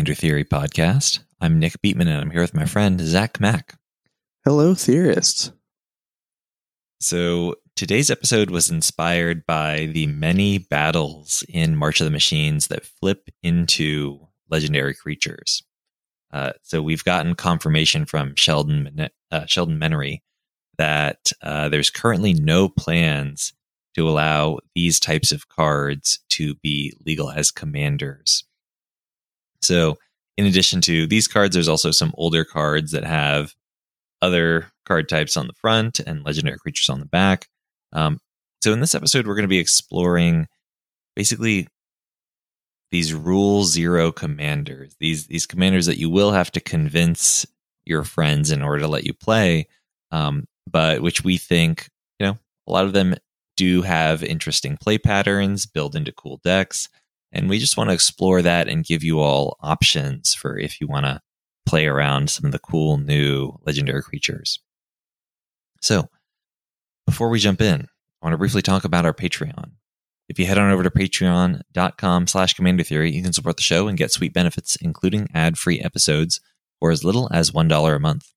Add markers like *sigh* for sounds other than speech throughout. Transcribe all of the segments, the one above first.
Commander Theory Podcast. I'm Nick Beatman, and I'm here with my friend Zak Mack. Hello, theorists. So, today's episode was inspired by the many battles in March of the Machines that flip into legendary creatures. Uh, so, we've gotten confirmation from Sheldon, uh, Sheldon Menery that uh, there's currently no plans to allow these types of cards to be legal as commanders. So, in addition to these cards, there's also some older cards that have other card types on the front and legendary creatures on the back. Um, so, in this episode, we're going to be exploring basically these rule zero commanders. These these commanders that you will have to convince your friends in order to let you play, um, but which we think you know a lot of them do have interesting play patterns, build into cool decks. And we just want to explore that and give you all options for if you want to play around some of the cool new legendary creatures. So, before we jump in, I want to briefly talk about our Patreon. If you head on over to patreon.com slash commander theory, you can support the show and get sweet benefits, including ad-free episodes for as little as $1 a month.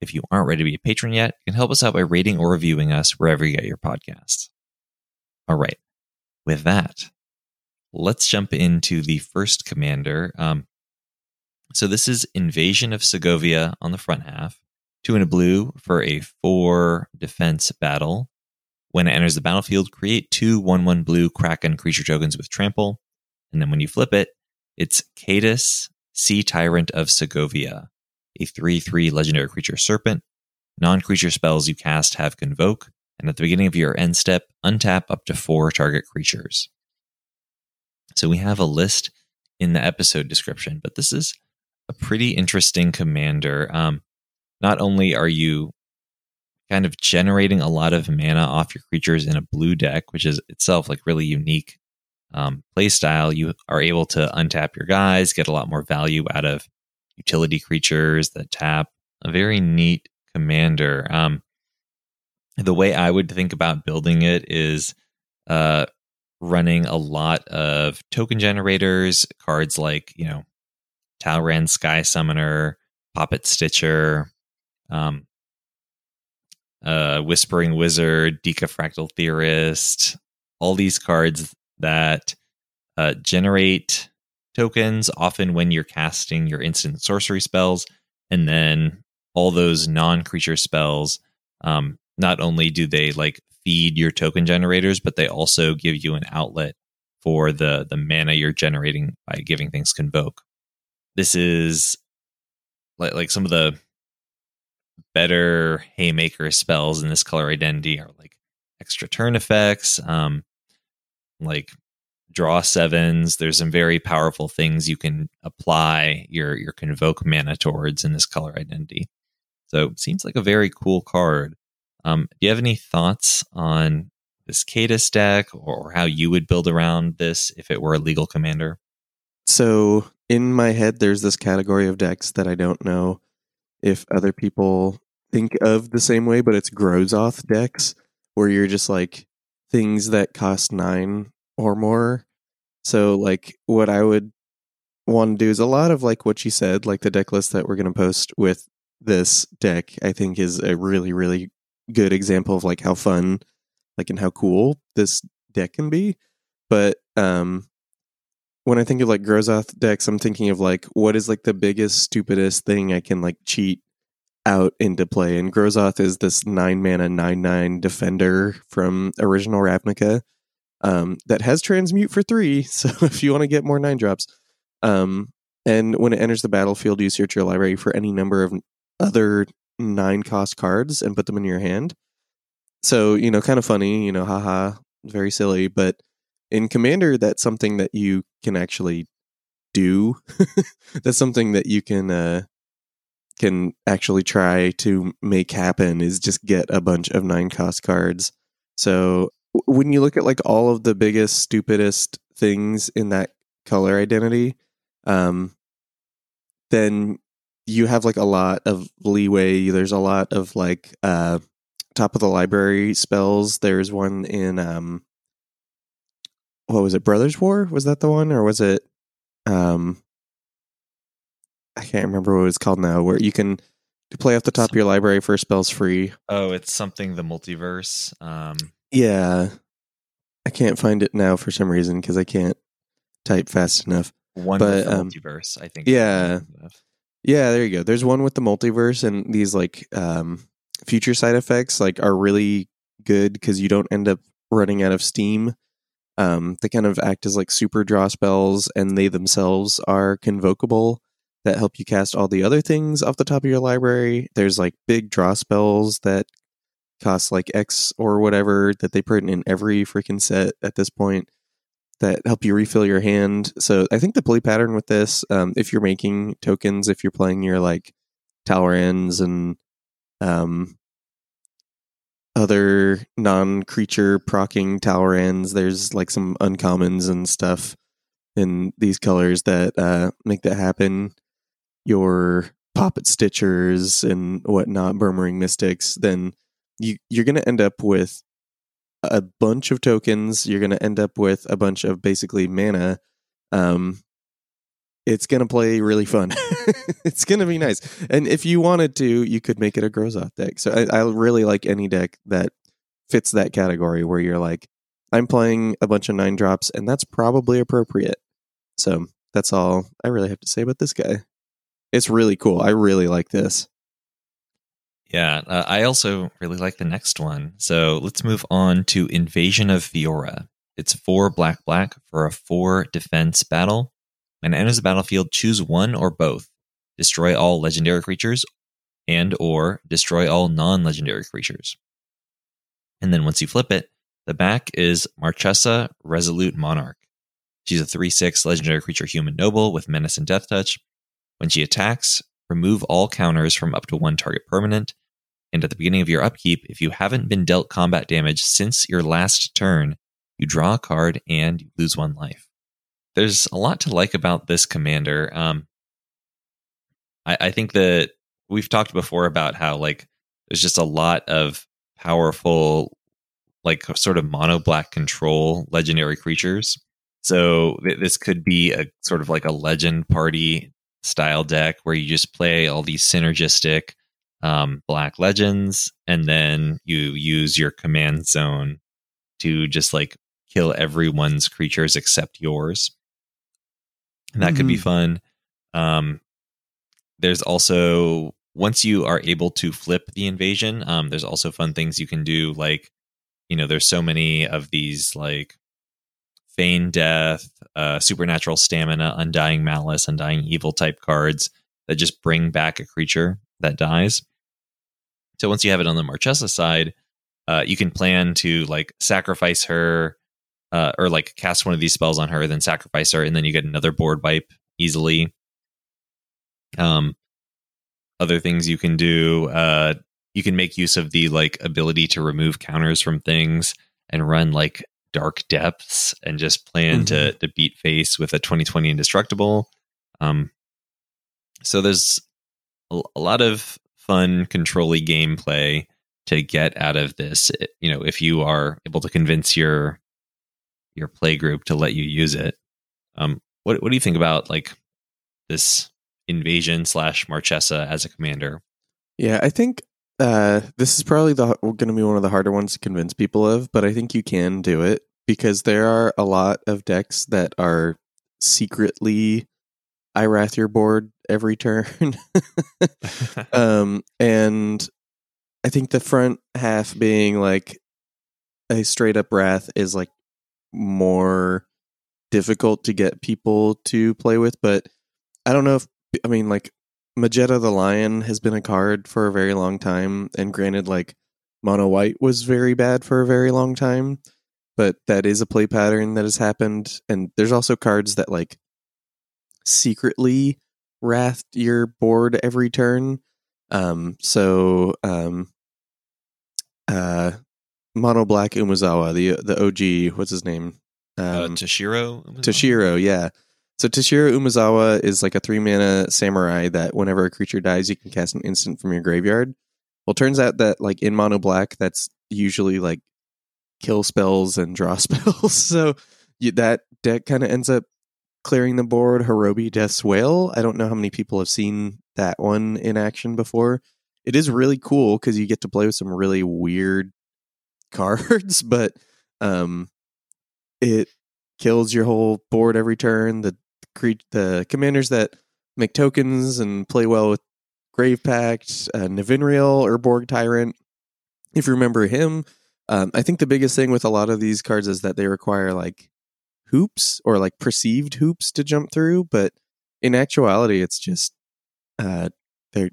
If you aren't ready to be a patron yet, you can help us out by rating or reviewing us wherever you get your podcasts. All right. With that, let's jump into the first commander. Um, so this is Invasion of Segovia on the front half. Two in a blue for a four defense battle. When it enters the battlefield, create two 1 1 blue Kraken creature tokens with trample. And then when you flip it, it's Caetus, Sea Tyrant of Segovia, a 3 3 legendary creature serpent. Non creature spells you cast have Convoke, and at the beginning of your end step, untap up to four target creatures. So we have a list in the episode description, but this is a pretty interesting commander. Um, not only are you kind of generating a lot of mana off your creatures in a blue deck, which is itself like really unique um, play style, you are able to untap your guys, get a lot more value out of utility creatures that tap. A very neat commander. Um, the way I would think about building it is uh, running a lot of token generators, cards like, you know, Talrand Sky Summoner, Poppet Stitcher, um, uh, Whispering Wizard, Deekah Fractal Theorist, all these cards that uh, generate tokens often when you're casting your instant sorcery spells, and then all those non creature spells. Um, not only do they like feed your token generators, but they also give you an outlet for the the mana you're generating by giving things convoke. This is like like some of the better haymaker spells in this color identity are like extra turn effects, um, like draw sevens. There's some very powerful things you can apply your your convoke mana towards in this color identity. So it seems like a very cool card. Um, do you have any thoughts on this Caetus deck or how you would build around this if it were a legal commander? So in my head, there's this category of decks that I don't know if other people think of the same way, but it's Grozoth decks where you're just like things that cost nine or more. So like what I would want to do is a lot of like what you said, like the deck list that we're going to post with this deck, I think is a really, really good example of like how fun like and how cool this deck can be. But um when i think of like grozoth decks i'm thinking of like what is like the biggest stupidest thing i can like cheat out into play? And grozoth is this nine mana nine nine defender from original ravnica um that has transmute for three. *laughs* So if you want to get more nine drops um and when it enters the battlefield you search your library for any number of other nine cost cards and put them in your hand. So, you know, kind of funny, you know, haha, very silly. But in Commander, that's something that you can actually do. *laughs* that's something that you can uh, can actually try to make happen is just get a bunch of nine cost cards. So when you look at like all of the biggest, stupidest things in that color identity, um, then you have like a lot of leeway. There's a lot of like uh top of the library spells. There's one in um what was it, Brothers War? Was that the one? Or was it um I can't remember what it's called now, where you can play off the top of your library for spells free. Oh, it's something the multiverse. Um, Yeah. I can't find it now for some reason because I can't type fast enough. one But, um, multiverse, I think. yeah. Yeah, there you go. There's one with the multiverse and these like um future side effects like are really good because you don't end up running out of steam. Um they kind of act as like super draw spells and they themselves are convocable that help you cast all the other things off the top of your library. There's like big draw spells that cost like X or whatever that they print in every freaking set at this point that help you refill your hand. So I think the play pattern with this, um, if you're making tokens, if you're playing your like Talrands and um, other non-creature procking Talrands, there's like some uncommons and stuff in these colors that uh, make that happen. Your Poppet Stitchers and whatnot, Murmuring Mystics, then you you're gonna end up with a bunch of tokens. You're going to end up with a bunch of basically mana. Um, it's going to play really fun. *laughs* it's going to be nice. And if you wanted to, you could make it a Grozoth deck. So I, I really like any deck that fits that category where you're like, I'm playing a bunch of nine drops, and that's probably appropriate. So that's all I really have to say about this guy. It's really cool. I really like this. Yeah, uh, I also really like the next one. So let's move on to Invasion of Fiora. It's four black black for a four defense battle. When enters the battlefield, choose one or both. Destroy all legendary creatures and or destroy all non-legendary creatures. And then once you flip it, the back is Marchesa Resolute Monarch. She's a 3-6 legendary creature human noble with menace and death touch. When she attacks, remove all counters from up to one target permanent. And at the beginning of your upkeep, if you haven't been dealt combat damage since your last turn, you draw a card and you lose one life. There's a lot to like about this commander. Um, I, I think that we've talked before about how like there's just a lot of powerful, like sort of mono black control legendary creatures. So th- this could be a sort of like a legend party style deck where you just play all these synergistic um, black legends, and then you use your command zone to just like kill everyone's creatures except yours. And that could be fun. Um, there's also once you are able to flip the invasion, um, there's also fun things you can do. Like, you know, there's so many of these like feign death, uh, supernatural stamina, undying malice, undying evil type cards that just bring back a creature that dies. So once you have it on the Marchesa side, uh, you can plan to like sacrifice her uh, or like cast one of these spells on her, then sacrifice her, and then you get another board wipe easily. Um, other things you can do, uh, you can make use of the like ability to remove counters from things and run like dark depths and just plan to to beat face with a 2020 indestructible. Um, so there's a, a lot of fun controlly gameplay to get out of this. You know, if you are able to convince your your play group to let you use it. Um, what what do you think about like this invasion slash Marchesa as a commander? Yeah, I think uh, this is probably the going to be one of the harder ones to convince people of, but I think you can do it because there are a lot of decks that are secretly Irath your board every turn. *laughs* um, and I think the front half being like a straight up Wrath is like more difficult to get people to play with, but I don't know if I mean like Mageta the Lion has been a card for a very long time, and granted, like Mono White was very bad for a very long time, but that is a play pattern that has happened. And there's also cards that like secretly wrath your board every turn. Um, so um, uh, Mono Black Umezawa, the the OG, what's his name? uh, Um, Toshiro? Toshiro, yeah. So Toshiro Umezawa is like a three mana samurai that whenever a creature dies, you can cast an instant from your graveyard. Well, turns out that like in mono black, that's usually like kill spells and draw *laughs* spells. so you, that deck kind of ends up clearing the board, Horobi Death's Wail. I don't know how many people have seen that one in action before. It is really cool because you get to play with some really weird *laughs* cards, but um, it kills your whole board every turn. The the commanders that make tokens and play well with Grave Pact, uh, Nevinyrral, Urborg Tyrant. If you remember him, um, I think the biggest thing with a lot of these cards is that they require like hoops or like perceived hoops to jump through, but in actuality, it's just uh,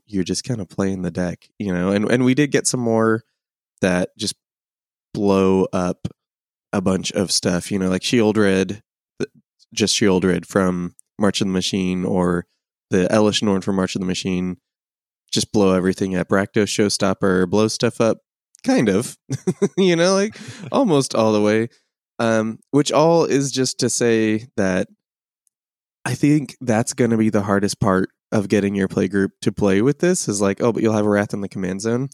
you're just kind of playing the deck, you know. And and we did get some more that just blow up a bunch of stuff, you know, like Sheoldred, just Sheoldred from March of the Machine, or the Elesh Norn from March of the Machine, just blow everything up. Rakdos Showstopper, blow stuff up, kind of, *laughs* you know, like almost all the way. Um, which all is just to say that I think that's going to be the hardest part of getting your play group to play with this is like, oh, but you'll have a Wrath in the command zone.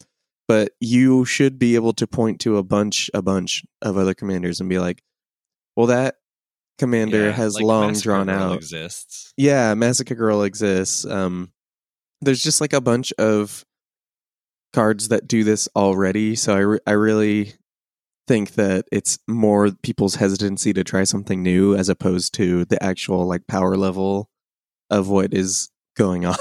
But you should be able to point to a bunch, a bunch of other commanders and be like, well, that commander Yeah, has like long Massacre drawn Girl out. exists. Yeah, Massacre Girl exists. Um, there's just like a bunch of cards that do this already. So I, re- I really think that it's more people's hesitancy to try something new as opposed to the actual like power level of what is going *laughs* on.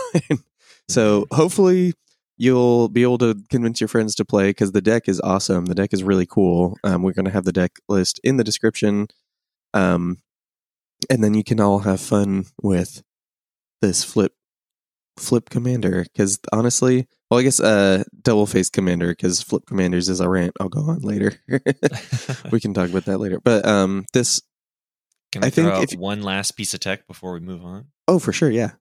so hopefully you'll be able to convince your friends to play because the deck is awesome. The deck is really cool. Um, we're going to have the deck list in the description. Um, and then you can all have fun with this flip flip commander because honestly well i guess uh double face commander because flip commanders is a rant i'll go on later *laughs* *laughs* we can talk about that later but um this Can I think if one last piece of tech before we move on? oh for sure yeah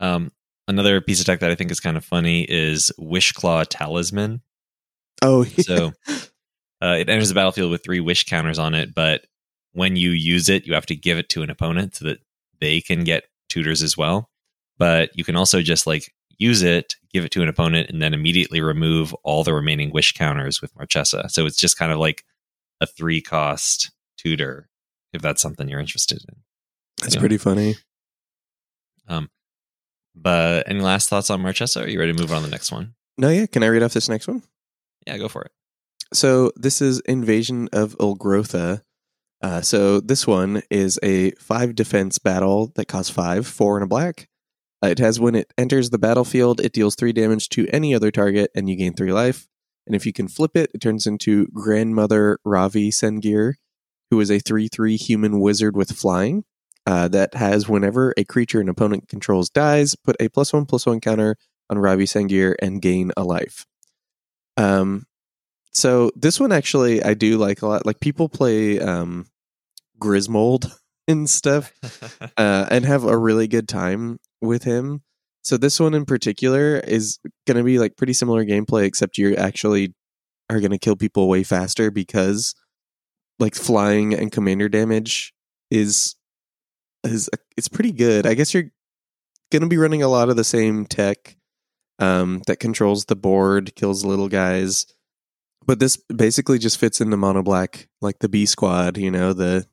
Um, another piece of tech that I think is kind of funny is Wishclaw Talisman. oh So uh, it enters the battlefield with three wish counters on it, but when you use it, you have to give it to an opponent so that they can get tutors as well. But you can also just like use it, give it to an opponent, and then immediately remove all the remaining wish counters with Marchesa. So it's just kind of like a three cost tutor if that's something you're interested in. that's pretty funny Um, but any last thoughts on Marchesa? Are you ready to move on to the next one? no yeah can i read off this next one Yeah, go for it. So this is Invasion of Ulgrotha. Uh, so this one is a five defense battle that costs five, four and a black. It has when it enters the battlefield, it deals three damage to any other target, and you gain three life. And if you can flip it, it turns into Grandmother Ravi Sengir, who is a three-three human wizard with flying. Uh, that has whenever a creature an opponent controls dies, put a plus one plus one counter on Ravi Sengir and gain a life. Um, so this one actually I do like a lot. Like people play um Grismold *laughs* and stuff *laughs* uh, and have a really good time with him. So this one in particular is going to be like pretty similar gameplay, except you actually are going to kill people way faster because like flying and commander damage is is it's pretty good. I guess you're going to be running a lot of the same tech um, that controls the board, kills little guys. But this basically just fits into mono black, like the B squad, you know, the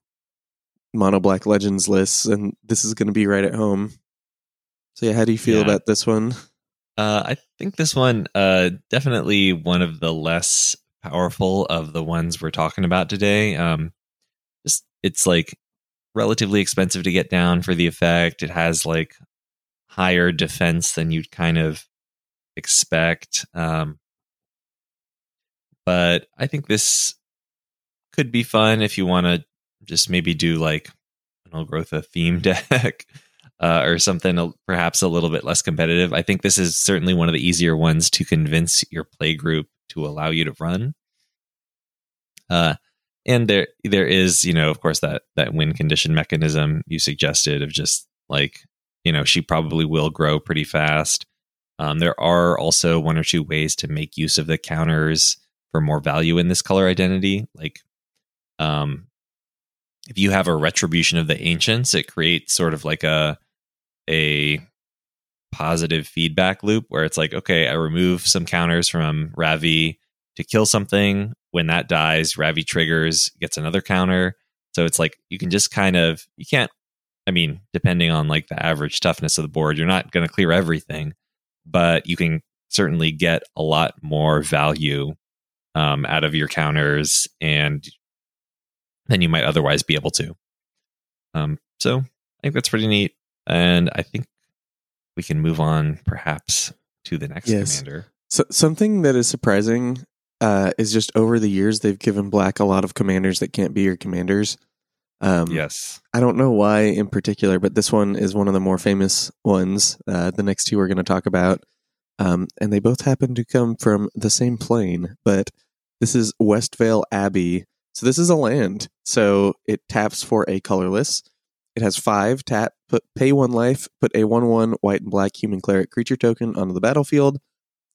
mono black legends lists, and this is going to be right at home. So yeah, how do you feel Yeah. about this one? Uh, I think this one, uh, definitely one of the less powerful of the ones we're talking about today. Um, just it's like relatively expensive to get down for the effect. It has like higher defense than you'd kind of expect. Um, but I think this could be fun if you want to just maybe do like an Ulgrotha theme *laughs* deck uh, or something perhaps a little bit less competitive. I think this is certainly one of the easier ones to convince your play group to allow you to run. Uh, and there there is, you know, of course that that win condition mechanism you suggested of just like, you know, she probably will grow pretty fast. Um, there are also one or two ways to make use of the counters for more value in this color identity. Like, um, if you have a retribution of the ancients, it creates sort of like a a positive feedback loop where it's like, okay, I remove some counters from Ravi to kill something. When that dies, Ravi triggers, gets another counter. So it's like you can just kind of you can't I mean, depending on like the average toughness of the board, you're not going to clear everything, but you can certainly get a lot more value um, out of your counters and than you might otherwise be able to. Um, so I think that's pretty neat, and I think we can move on perhaps to the next Yes. commander. So, something that is surprising uh, is just over the years they've given black a lot of commanders that can't be your commanders. Um, yes. I don't know why in particular, but this one is one of the more famous ones. Uh, the next two we're going to talk about, um, and they both happen to come from the same plane. But this is Westvale Abbey. So this is a land. So it taps for a colorless. It has five tap. Put pay one life. Put a one-one white and black human cleric creature token onto the battlefield,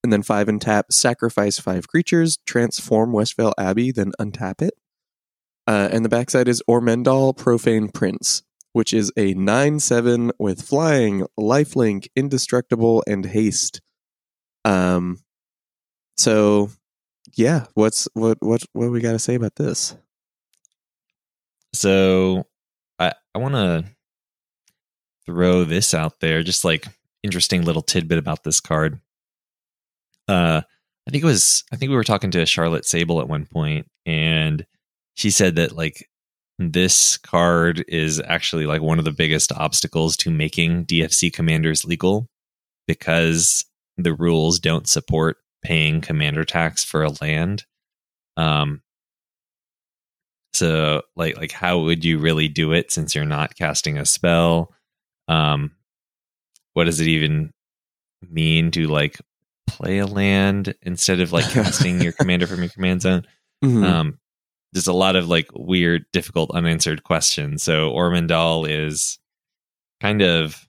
and then five and tap. Sacrifice five creatures. Transform Westvale Abbey. Then untap it. Uh, and the backside is Ormendahl Profane Prince, which is a 9 7 with flying, lifelink, indestructible, and haste. Um, so yeah, what's what what what we got to say about this? So I I want to throw this out there, just like interesting little tidbit about this card. Uh, I think it was I think we were talking to Charlotte Sable at one point, and she said that like this card is actually like one of the biggest obstacles to making DFC commanders legal because the rules don't support paying commander tax for a land. Um, so like like how would you really do it since you're not casting a spell? Um, what does it even mean to like play a land instead of like casting your *laughs* commander from your command zone? Mhm. Um, there's a lot of like weird, difficult, unanswered questions. So Ormendahl is kind of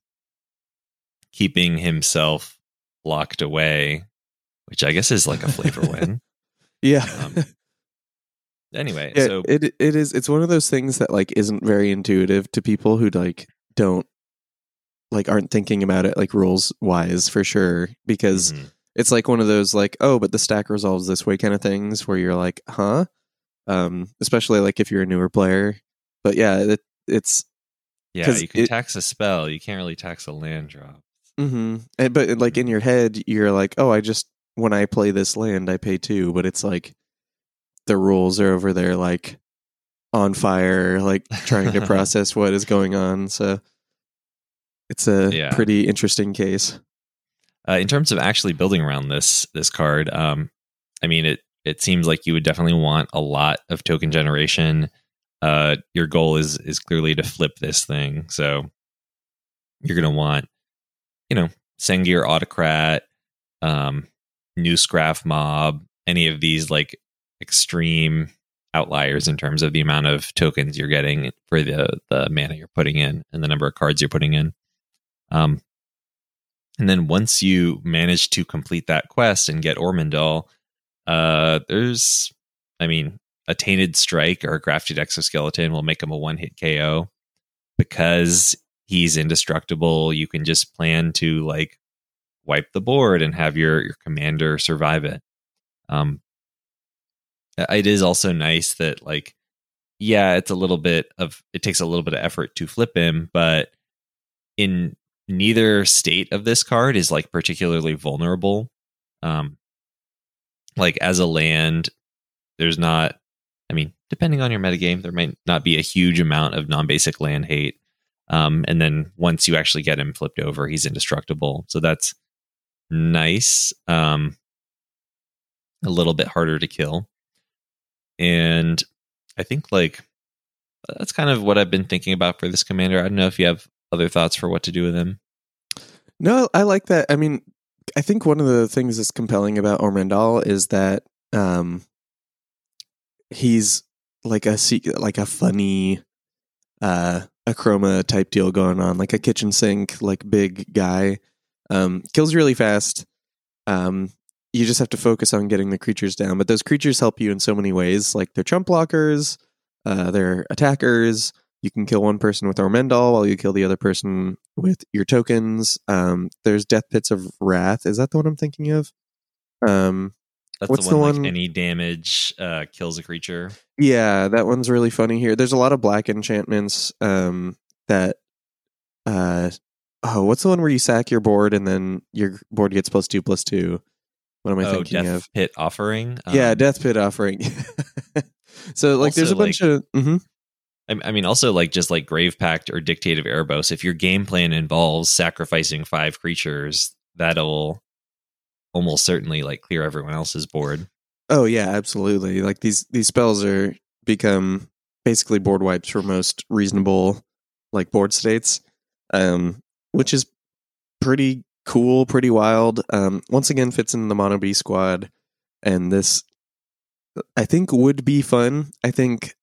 keeping himself locked away, which I guess is like a flavor win. *laughs* yeah. um, *laughs* Anyway, Yeah, so it it is it's one of those things that like isn't very intuitive to people who like don't like aren't thinking about it like rules wise for sure because mhm. it's like one of those like oh but the stack resolves this way kind of things where you're like huh um especially like if you're a newer player but yeah it, it's yeah, you can it- tax a spell. You can't really tax a land drop. hmm but like in your head you're like oh i just when i play this land i pay two but it's like the rules are over there like on fire like trying to *laughs* process what is going on so it's a Yeah. pretty interesting case Uh, in terms of actually building around this this card, um, I mean it it seems like you would definitely want a lot of token generation. Uh, your goal is is clearly to flip this thing, so you're going to want, you know, Sengir Autocrat, um, New Scraff Mob, any of these like extreme outliers in terms of the amount of tokens you're getting for the the mana you're putting in and the number of cards you're putting in. Um, and then once you manage to complete that quest and get Ormendahl, uh, there's, I mean, a tainted strike or a grafted exoskeleton will make him a one hit KO because he's indestructible. You can just plan to like wipe the board and have your your commander survive it. Um, it is also nice that like, yeah, it's a little bit of it takes a little bit of effort to flip him, but in neither state of this card is like particularly vulnerable. Um, like as a land, there's not. I mean, depending on your metagame, there might not be a huge amount of non-basic land hate. Um, and then once you actually get him flipped over, he's indestructible. So that's nice. Um, a little bit harder to kill, and I think like that's kind of what I've been thinking about for this commander. I don't know if you have other thoughts for what to do with him. No, I like that. I mean, I think one of the things that's compelling about Ormendahl is that um he's like a like a funny uh a chroma type deal going on, like a kitchen sink, like big guy. Um kills really fast. Um you just have to focus on getting the creatures down, but those creatures help you in so many ways, like they're trump blockers, uh they're attackers, you can kill one person with Ormendahl while you kill the other person with your tokens. Um, there's Death Pits of Rath. Is that the one I'm thinking of? Um, That's What's the one, the like any damage uh, kills a creature. yeah, that one's really funny here. There's a lot of black enchantments um, that oh, what's the one where you sack your board and then your board gets plus two plus two? What am I oh, thinking Death of? Pit offering. yeah, Um, Death Pit offering. *laughs* so like, there's a Also, bunch of mhm. I, I mean, also like just like Grave Pact or Dictate of Erebos. If your game plan involves sacrificing five creatures, that'll almost certainly like clear everyone else's board. Oh yeah, absolutely. Like these these spells are become basically board wipes for most reasonable like board states, um, which is pretty cool, pretty wild. Um, once again, fits in the Mono B squad, and this I think would be fun. I think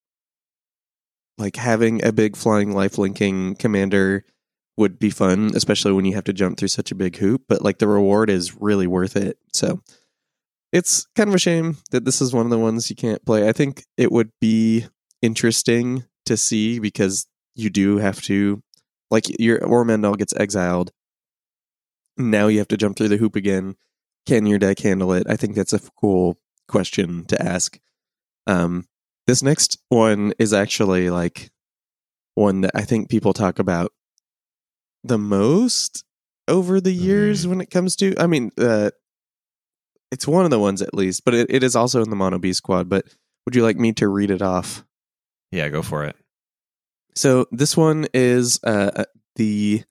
like having a big flying life linking commander would be fun, especially when you have to jump through such a big hoop. But like the reward is really worth it. So it's kind of a shame that this is one of the ones you can't play. I think it would be interesting to see because you do have to, like, your Ormendahl gets exiled. Now you have to jump through the hoop again. Can your deck handle it? I think that's a cool question to ask. Um, this next one is actually like one that I think people talk about the most over the years when it comes to. I mean, uh, it's one of the ones at least, but it, it is also in the Mono B squad. But would you like me to read it off? Yeah, go for it. So this one is uh, the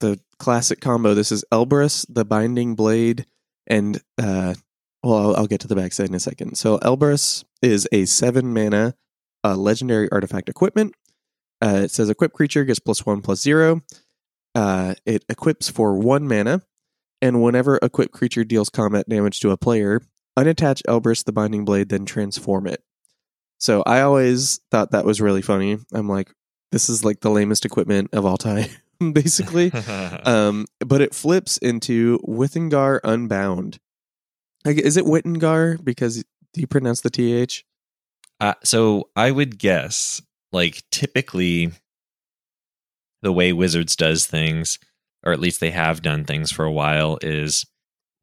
the classic combo. This is Elbrus, the Binding Blade, and uh, well, I'll, I'll get to the backside in a second. So Elbrus is a seven mana uh, legendary artifact equipment. Uh, it says equip creature gets plus one plus zero. Uh, it equips for one mana, and whenever equipped creature deals combat damage to a player, unattach Elbrus the Binding Blade, then transform it. So I always thought that was really funny. I'm like, this is like the lamest equipment of all time, *laughs* basically. *laughs* um, but it flips into Withengar Unbound. Like, is it Wittengar? Because do you pronounce the th? Uh, so I would guess, like typically, the way Wizards does things, or at least they have done things for a while, is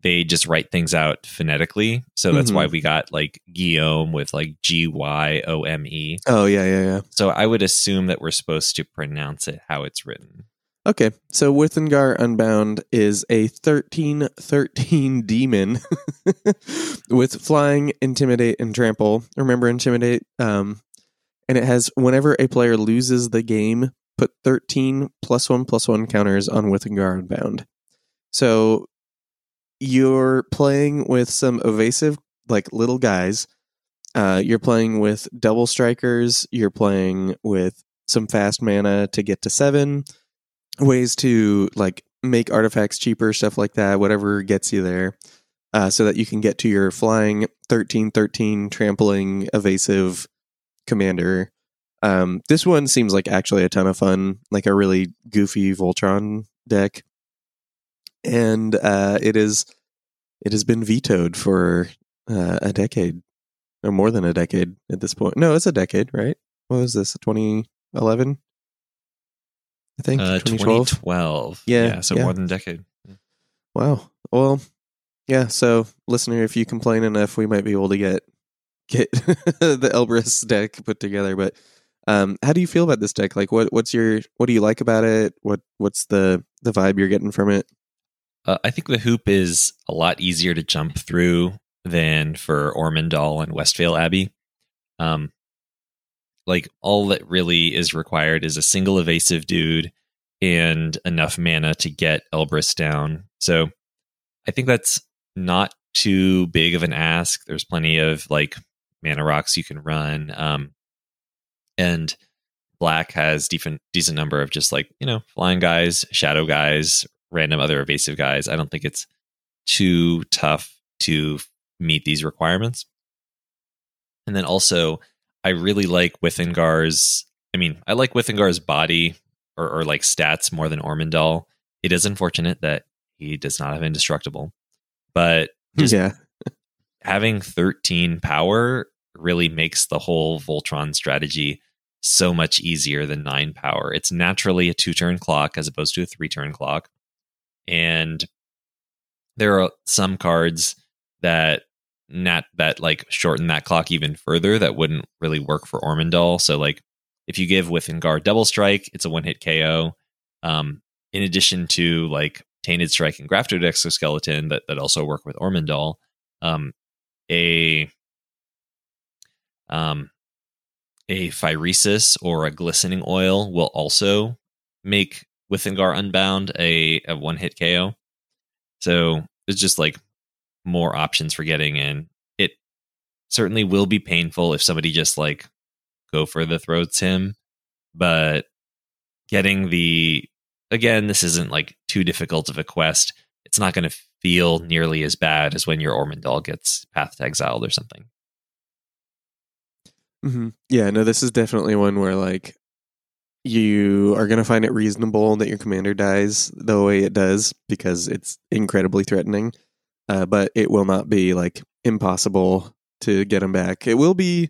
they just write things out phonetically. So that's Mhm. why we got like Guillaume with like G Y O M E. Oh yeah, yeah, yeah. So I would assume that we're supposed to pronounce it how it's written. Okay, so Withengar Unbound is a 13 13 *laughs* demon *laughs* with flying, intimidate, and trample. Remember intimidate? Um, and it has whenever a player loses the game, put 13 plus one plus one counters on Withengar Unbound. So you're playing with some evasive, like little guys. Uh, you're playing with double strikers. You're playing with some fast mana to get to seven ways to like make artifacts cheaper, stuff like that, whatever gets you there, uh, so that you can get to your flying 13 13 trampling evasive commander. Um, this one seems like actually a ton of fun, like a really goofy Voltron deck. And uh, it is it has been vetoed for uh, a decade or more than a decade at this point. No, it's a decade, right? What was this? 2011? I think Uh, 2012. 2012. Yeah, so yeah. more than a decade. Wow. Well, yeah. So, listener, if you complain enough, we might be able to get get *laughs* the Elbrus deck put together. But um, how do you feel about this deck? Like, what what's your what do you like about it? What what's the the vibe you're getting from it? Uh, I think the hoop is a lot easier to jump through than for Ormendahl and Westvale Abbey. Um, like all that really is required is a single evasive dude and enough mana to get Elbrus down. So I think that's not too big of an ask. There's plenty of like mana rocks you can run. Um, and black has decent decent number of just like you know flying guys, shadow guys, random other evasive guys. I don't think it's too tough to meet these requirements. And then also, I really like Withengar's. I mean, I like Withengar's body or, or like stats more than Ormendahl. It is unfortunate that he does not have indestructible, but yeah. *laughs* having 13 power really makes the whole Voltron strategy so much easier than 9 power. It's naturally a two turn clock as opposed to a three turn clock. And there are some cards that not that like shorten that clock even further that wouldn't really work for Ormendahl. So like if you give Withengar double strike, it's a one hit KO. Um, in addition to like Tainted Strike and Grafted Exoskeleton that, that also work with Ormendahl, um, a um, a Phyresis or a Glistening Oil will also make Withengar Unbound a, a one hit KO. So there's just like more options for getting in. It certainly will be painful if somebody just like go for the throats him, but getting the again, this isn't like too difficult of a quest. It's not going to feel nearly as bad as when your Ormendahl gets path to exiled or something. Mm-hmm. Yeah, no, this is definitely one where like you are going to find it reasonable that your commander dies the way it does because it's incredibly threatening. Uh, but it will not be like impossible to get him back. It will be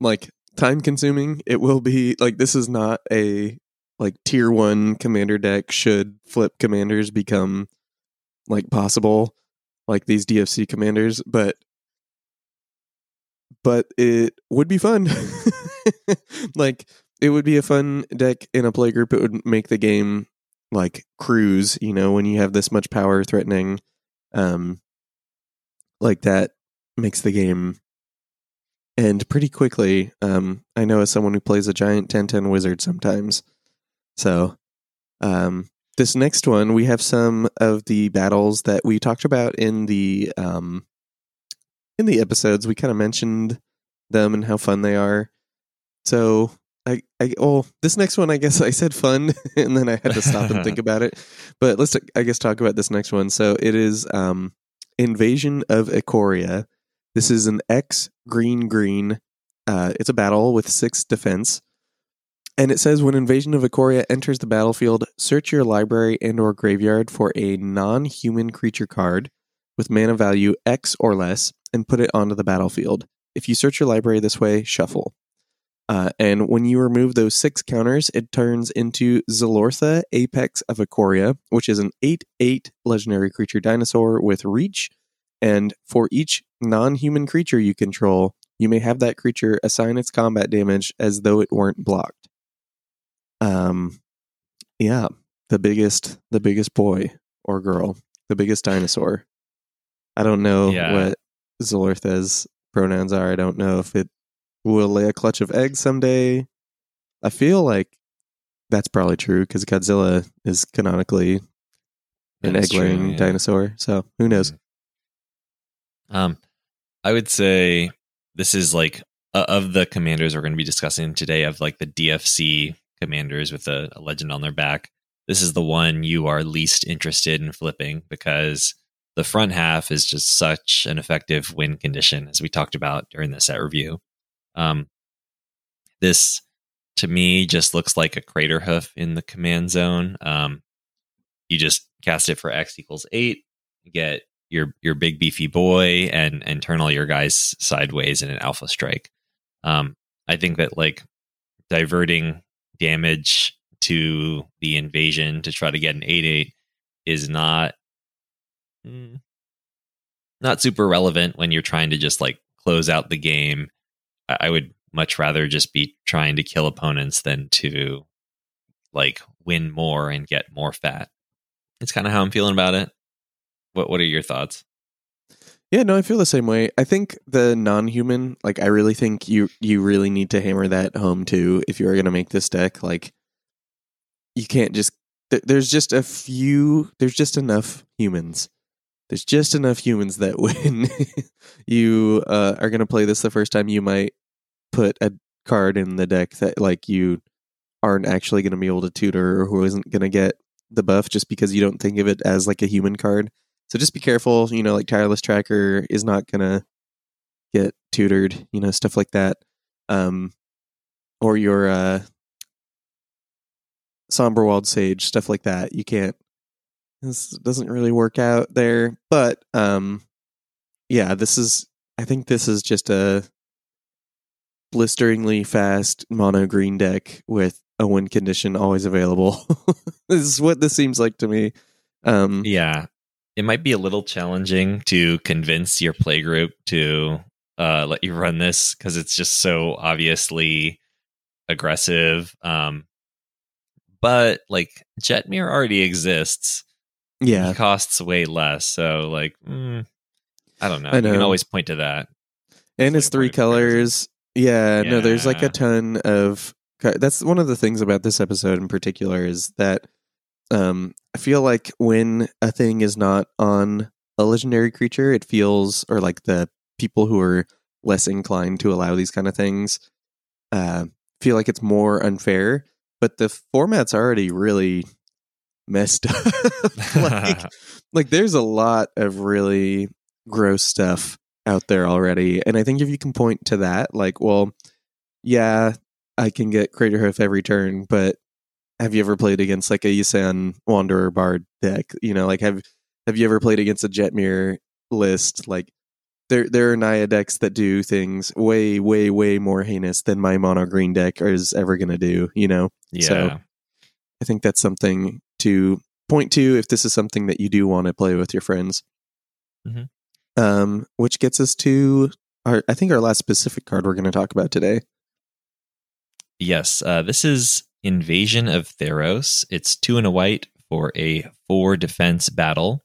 like time consuming. It will be like this is not a like tier one commander deck should flip commanders become like possible like these DFC commanders, but but it would be fun. *laughs* like it would be a fun deck in a playgroup. It would make the game like cruise, you know, when you have this much power threatening um like that makes the game end pretty quickly. Um I know as someone who plays a giant 10-10 wizard sometimes. So um this next one we have some of the battles that we talked about in the um in the episodes we kind of mentioned them and how fun they are. So I, I oh this next one I guess I said fun *laughs* and then I had to stop and think *laughs* about it. But let's I guess talk about this next one. So it is um Invasion of Ikoria. This is an X green green. Uh, it's a battle with six defense. And it says when Invasion of Ikoria enters the battlefield, search your library and or graveyard for a non-human creature card with mana value X or less and put it onto the battlefield. If you search your library this way, shuffle. Uh, and when you remove those six counters, it turns into Zilortha, Apex of Ikoria, which is an 8 8 legendary creature dinosaur with reach. And for each non human creature you control, you may have that creature assign its combat damage as though it weren't blocked. Um, yeah, the biggest, the biggest boy or girl, the biggest dinosaur. I don't know Yeah. what Zilortha's pronouns are. I don't know if it will lay a clutch of eggs someday. I feel like that's probably true because Godzilla is canonically an egg laying yeah. dinosaur. So who knows? Um, I would say this is like uh, of the commanders we're going to be discussing today of like the DFC commanders with a, a legend on their back. This is the one you are least interested in flipping because the front half is just such an effective win condition, as we talked about during the set review. Um, this to me just looks like a crater hoof in the command zone. Um, you just cast it for X equals eight, get your your big beefy boy, and and turn all your guys sideways in an alpha strike. Um, I think that like diverting damage to the invasion to try to get an eight eight is not mm, not super relevant when you're trying to just like close out the game. I, would much rather just be trying to kill opponents than to like win more and get more fat. It's kind of how I'm feeling about it. What What are your thoughts? Yeah, no, I feel the same way. I think the non-human, like, I really think you you really need to hammer that home too if you are going to make this deck. Like, you can't just. th- There's just a few. There's just enough humans. There's just enough humans that *laughs* when you uh, are going to play this the first time, you might put a card in the deck that like you aren't actually going to be able to tutor or who isn't going to get the buff just because you don't think of it as like a human card. So just be careful, you know, like tireless tracker is not gonna get tutored, you know, stuff like that. Um or your uh Somberwald Sage, stuff like that. You can't this doesn't really work out there. But um yeah, this is I think this is just a blisteringly fast mono green deck with a win condition always available. *laughs* this is what this seems like to me. Um Yeah, it might be a little challenging to convince your playgroup to uh, let you run this because it's just so obviously aggressive. Um, but like Jetmir already exists. Yeah, He costs way less. So like, mm, I don't know. I know. You can always point to that. and It's three point of comparison. colors. Yeah, no, there's like a ton of. That's one of the things about this episode in particular is that um, I feel like when a thing is not on a legendary creature, it feels or like the people who are less inclined to allow these kind of things uh, feel like it's more unfair. But the format's already really messed up. *laughs* like, *laughs* like there's a lot of really gross stuff out there already. And I think if you can point to that, like, well, yeah, I can get Craterhoof every turn, but have you ever played against like a Yisan Wanderer Bard deck? You know, like have have you ever played against a Jetmir list? Like there there are Naya decks that do things way, way, way more heinous than my mono green deck is ever gonna do, you know? yeah. So- I think that's something to point to if this is something that you do want to play with your friends. Mhm. Um, which gets us to our, I think our last specific card we're going to talk about today. Yes, uh, this is Invasion of Theros. It's two and a white for a four defense battle.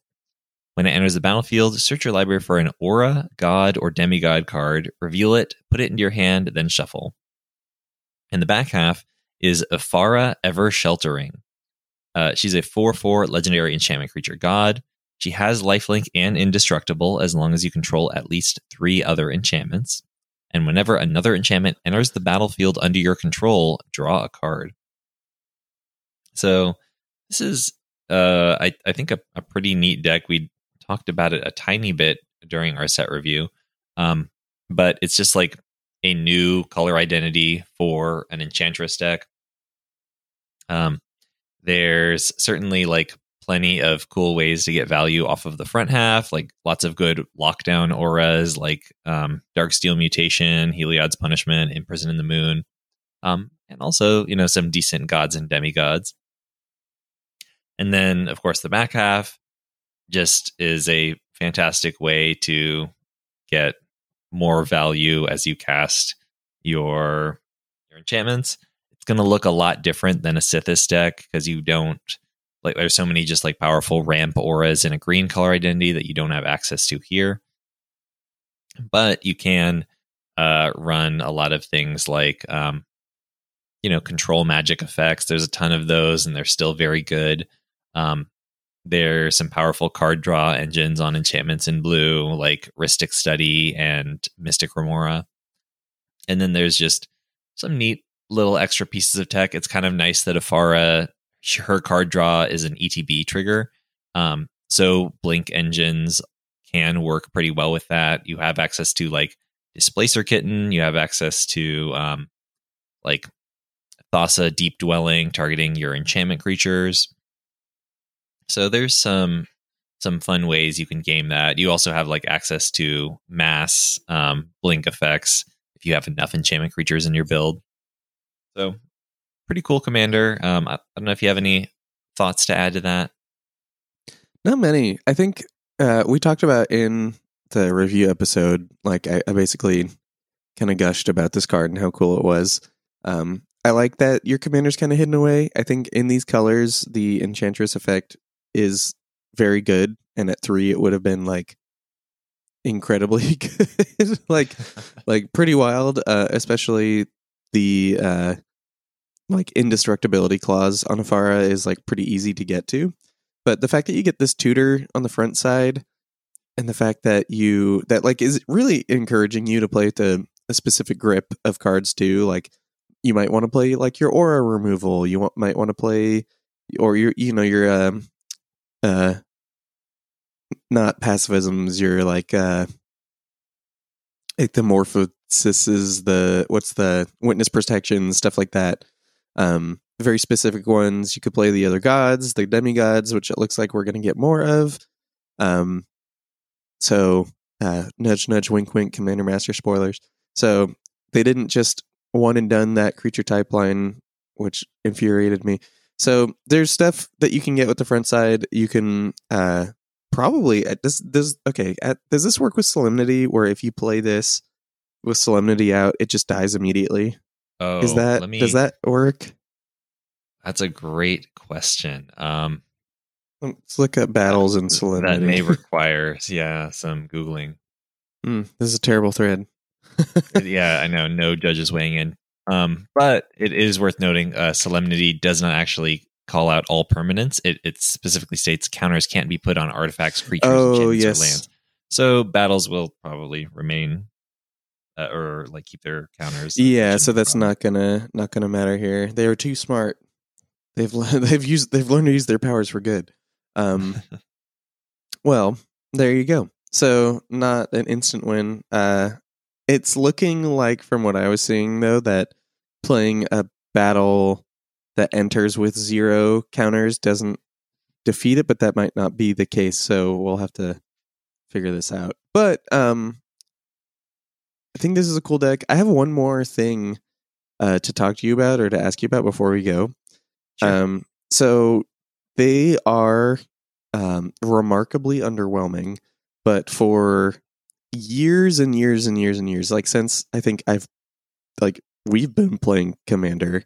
When it enters the battlefield, search your library for an aura, god, or demigod card, reveal it, put it into your hand, then shuffle. In the back half is Ephara Ever Sheltering. Uh, she's a 4 4 legendary enchantment creature god. She has lifelink and indestructible as long as you control at least three other enchantments and whenever another enchantment enters the battlefield under your control, draw a card. So this is, uh, I, I think, a, a pretty neat deck. We talked about it a tiny bit during our set review, um, but it's just like a new color identity for an Enchantress deck. Um, there's certainly like plenty of cool ways to get value off of the front half, like lots of good lockdown auras, like um, Darksteel Mutation, Heliod's Punishment, Imprisoned in the Moon, um, and also you know some decent gods and demigods. And then, of course, the back half just is a fantastic way to get more value as you cast your your enchantments. It's going to look a lot different than a Sythis deck because you don't like there's so many just like powerful ramp auras in a green color identity that you don't have access to here. But you can uh, run a lot of things like um, you know control magic effects. There's a ton of those, and they're still very good. Um, there's some powerful card draw engines on enchantments in blue, like Rhystic Study and Mystic Remora. And then there's just some neat little extra pieces of tech. It's kind of nice that Ephara, her card draw is an ETB trigger. Um, so Blink engines can work pretty well with that. You have access to like Displacer Kitten, you have access to um, like Thassa Deep Dwelling, targeting your enchantment creatures. So there's some some fun ways you can game that. You also have like access to mass um, blink effects if you have enough enchantment creatures in your build. So pretty cool commander. Um, I, I don't know if you have any thoughts to add to that. Not many. I think uh, we talked about in the review episode. Like I, I basically kind of gushed about this card and how cool it was. Um, I like that your commander's kind of hidden away. I think in these colors, the enchantress effect is very good, and at three, it would have been like incredibly *laughs* good, like *laughs* like pretty wild. Uh, especially the uh, like indestructibility clause on Ephara is like pretty easy to get to. But the fact that you get this tutor on the front side, and the fact that you that like is really encouraging you to play with a, specific grip of cards too. Like you might want to play like your aura removal. You want, might want to play or your you know your um uh not pacifisms. Your like uh like the morphosis the what's the witness protection stuff like that. Um, very specific ones. You could play the other gods, the demigods, which it looks like we're going to get more of. Um, so uh, nudge, nudge, wink, wink. Commander Master spoilers. So they didn't just one and done that creature type line, which infuriated me. So there's stuff that you can get with the front side. You can uh, probably uh, does does okay. At, does this work with Solemnity? Where if you play this with Solemnity out, it just dies immediately. Oh, Is that me, does that work? That's a great question. Um, Let's look at battles and solemnity. that may *laughs* require, yeah, some googling. Mm, this is a terrible thread. *laughs* yeah, I know. No judges weighing in. Um, but it is worth noting, uh, solemnity does not actually call out all permanents. It, it specifically states counters can't be put on artifacts, creatures, Oh, yes. or lands. So battles will probably remain, uh, or like keep their counters. Yeah, so that's not gonna not gonna matter here. They were too smart. They've le- *laughs* they've used they've learned to use their powers for good. Um, *laughs* well, there you go. So not an instant win. Uh, it's looking like from what I was seeing though that playing a battle that enters with zero counters doesn't defeat it, but that might not be the case. So we'll have to figure this out. But um, think this is a cool deck. I have one more thing uh, to talk to you about or to ask you about before we go. Sure. Um, so they are um, remarkably underwhelming, but for years and years and years and years, like since I think I've like we've been playing Commander,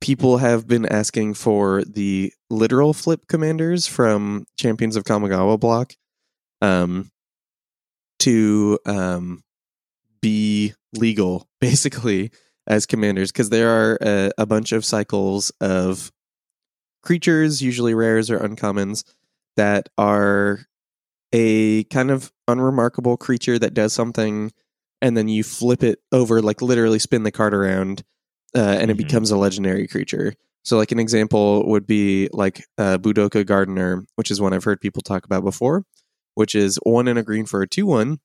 people have been asking for the literal flip commanders from Champions of Kamigawa block um, to um, be legal, *laughs* basically, as commanders, because there are a, a bunch of cycles of creatures, usually rares or uncommons, that are a kind of unremarkable creature that does something, and then you flip it over, like literally spin the card around, uh, and it Mhm. becomes a legendary creature. So, like an example would be like uh, Budoka Gardener, which is one I've heard people talk about before, which is one and a green for a two-one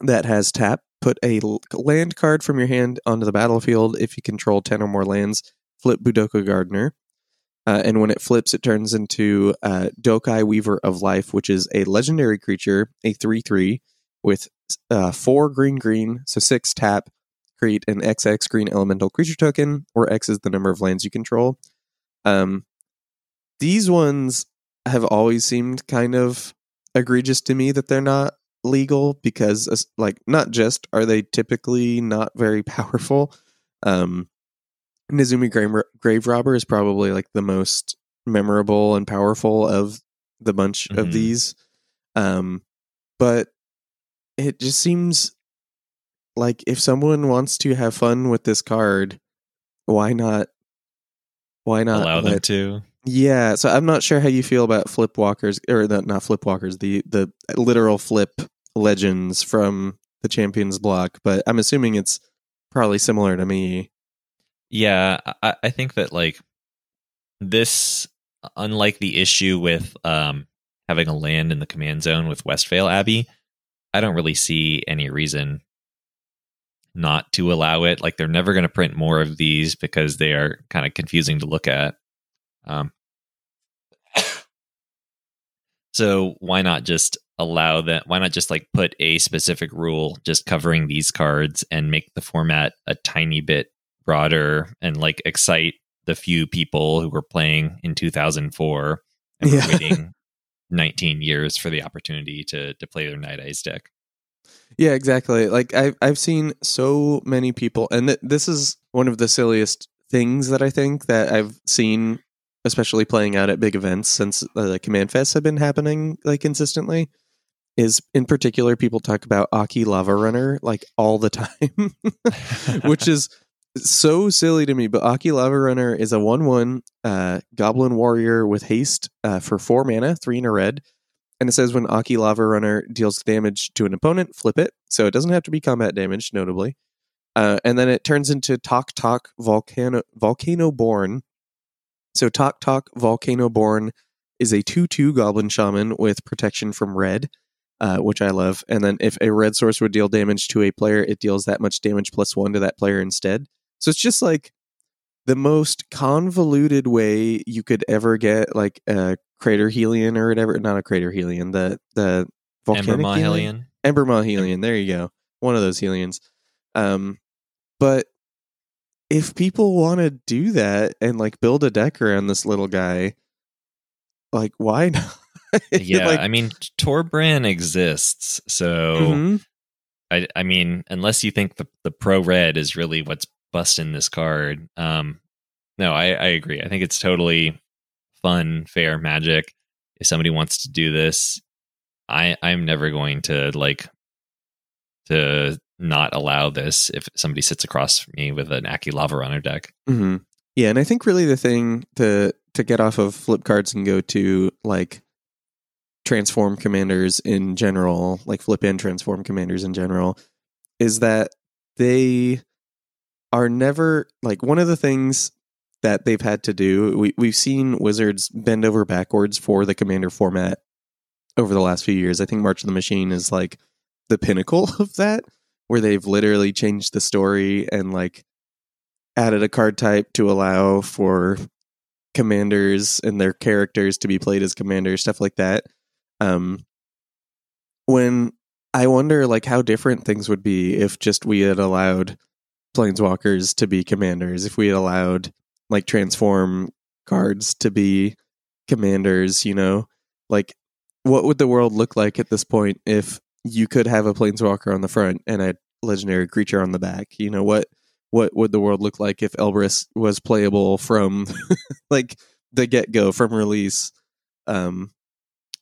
that has tap. Put a land card from your hand onto the battlefield. If you control ten or more lands, flip Budoka Gardener. Uh, and when it flips, it turns into uh, Dokai Weaver of Life, which is a legendary creature, a 3 3 with uh, four green green, so six tap, create an XX green elemental creature token, where X is the number of lands you control. Um, these ones have always seemed kind of egregious to me that they're not legal because, like, not just are they typically not very *laughs* powerful, um, Nezumi Grave, Grave Robber is probably like the most memorable and powerful of the bunch of Mhm. these. Um, but it just seems like if someone wants to have fun with this card, why not? Why not allow them to. Yeah, so I'm not sure how you feel about flip walkers or the, not flip walkers, the the literal flip legends from the Champions block, but I'm assuming it's probably similar to me. Yeah, I, I think that like this, unlike the issue with um, having a land in the command zone with Westvale Abbey, I don't really see any reason not to allow it. Like they're never going to print more of these because they are kind of confusing to look at. Um, *coughs* so why not just allow that? Why not just like put a specific rule just covering these cards and make the format a tiny bit broader and like excite the few people who were playing in 2004 and were Yeah. waiting *laughs* 19 years for the opportunity to to play their Night Eyes deck. Yeah, exactly. Like I've I've seen so many people, and th- this is one of the silliest things that I think that I've seen, especially playing out at big events since the Command Fests have been happening like consistently. Is in particular people talk about Akki Lavarunner like all the time, *laughs* which is so silly to me. But Akki Lavarunner is a one-one uh, Goblin Warrior with haste uh, for four mana, three in a red, and it says when Akki Lavarunner deals damage to an opponent, flip it. So it doesn't have to be combat damage, notably. Uh, and then it turns into Tok-Tok Volcano Volcano Born. So Tok-Tok Volcano Born is a two-two Goblin Shaman with protection from red, uh, which I love. And then if a red source would deal damage to a player, it deals that much damage plus one to that player instead. So it's just like the most convoluted way you could ever get like a crater helion or whatever. Not a crater helion, the the volcanic Ember helion? Mahelian. Embermaw Hellion. There you go. One of those helions. Um, but if people want to do that and like build a deck around this little guy, like why *laughs* not? *laughs* Yeah, like, I mean Torbran exists, so mhm. I I mean unless you think the the pro red is really what's busting this card, um, no, I, I agree. I think it's totally fun, fair magic. If somebody wants to do this, I I'm never going to like to not allow this if somebody sits across from me with an Akki Lavarunner deck. Mm-hmm. Yeah, and I think really the thing to to get off of flip cards and go to like transform commanders in general, like flip and transform commanders in general, is that they are never like one of the things that they've had to do. We we've seen wizards bend over backwards for the commander format over the last few years. I think March of the Machine is like the pinnacle *laughs* of that, where they've literally changed the story and like added a card type to allow for commanders and their characters to be played as commanders, stuff like that. Um, when I wonder like how different things would be if just we had allowed planeswalkers to be commanders, if we had allowed like transform cards to be commanders, you know? Like what would the world look like at this point if you could have a planeswalker on the front and a legendary creature on the back? You know, what what would the world look like if Elbrus was playable from *laughs* like the get go from release? Um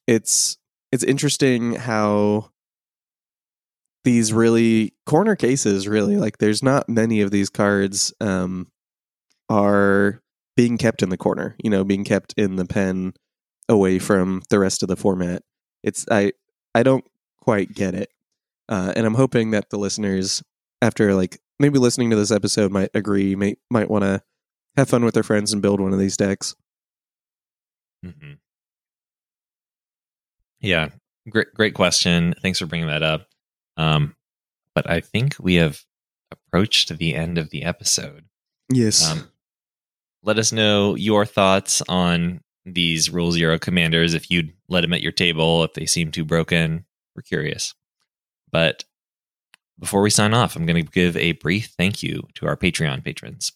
it's it's interesting how these really corner cases really like there's not many of these cards um are being kept in the corner you know being kept in the pen away from the rest of the format. It's i i don't quite get it uh and i'm hoping that the listeners after like maybe listening to this episode might agree may, might want to have fun with their friends and build one of these decks. Hmm Yeah, great, great question. Thanks for bringing that up. Um, but I think we have approached the end of the episode. yes Um, let us know your thoughts on these Rule Zero commanders. If you'd let them at your table, if they seem too broken, we're curious. But before we sign off, I'm going to give a brief thank you to our Patreon patrons.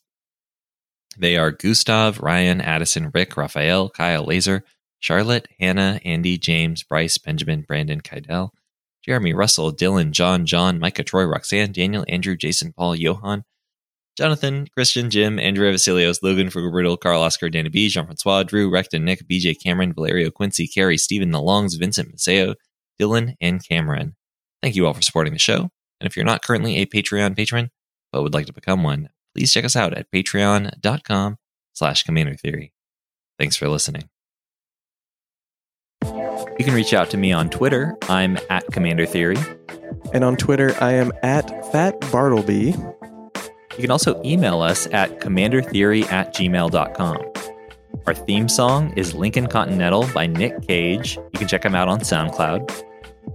They are Gustav, Ryan, Addison, Rick, Raphael, Kyle, Laser, Charlotte, Hannah, Andy, James, Bryce, Benjamin, Brandon, Kydell, Jeremy, Russell, Dylan, John, John, Micah, Troy, Roxanne, Daniel, Andrew, Jason, Paul, Johan, Jonathan, Christian, Jim, Andrea Vasilios, Logan, Riddle, Carl Oscar, Danny B, Jean Francois, Drew, Recton, Nick, BJ, Cameron, Valerio, Quincy, Carrie, Stephen, The Longs, Vincent, Maseo, Dylan, and Cameron. Thank you all for supporting the show. And if you're not currently a Patreon patron, but would like to become one, please check us out at patreon.com slash commander theory. Thanks for listening. You can reach out to me on Twitter. I'm at Commander Theory. and on twitter i am at fat bartleby You can also email us at commandertheory at gmail.com. Our theme song is Lincoln Continental by Nic Cage. You can check him out on SoundCloud.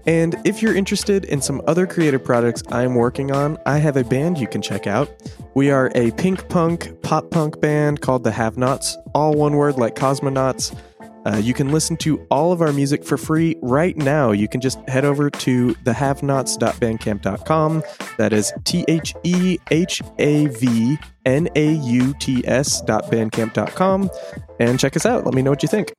And if you're interested in some other creative projects I'm working on, I have a band you can check out. We are a pink punk, pop punk band called the Havnauts, all one word like cosmonauts. Uh, you can listen to all of our music for free right now. You can just head over to thehavnauts.bandcamp.com. That is T H E H A V N A U T S.bandcamp.com and check us out. Let me know what you think.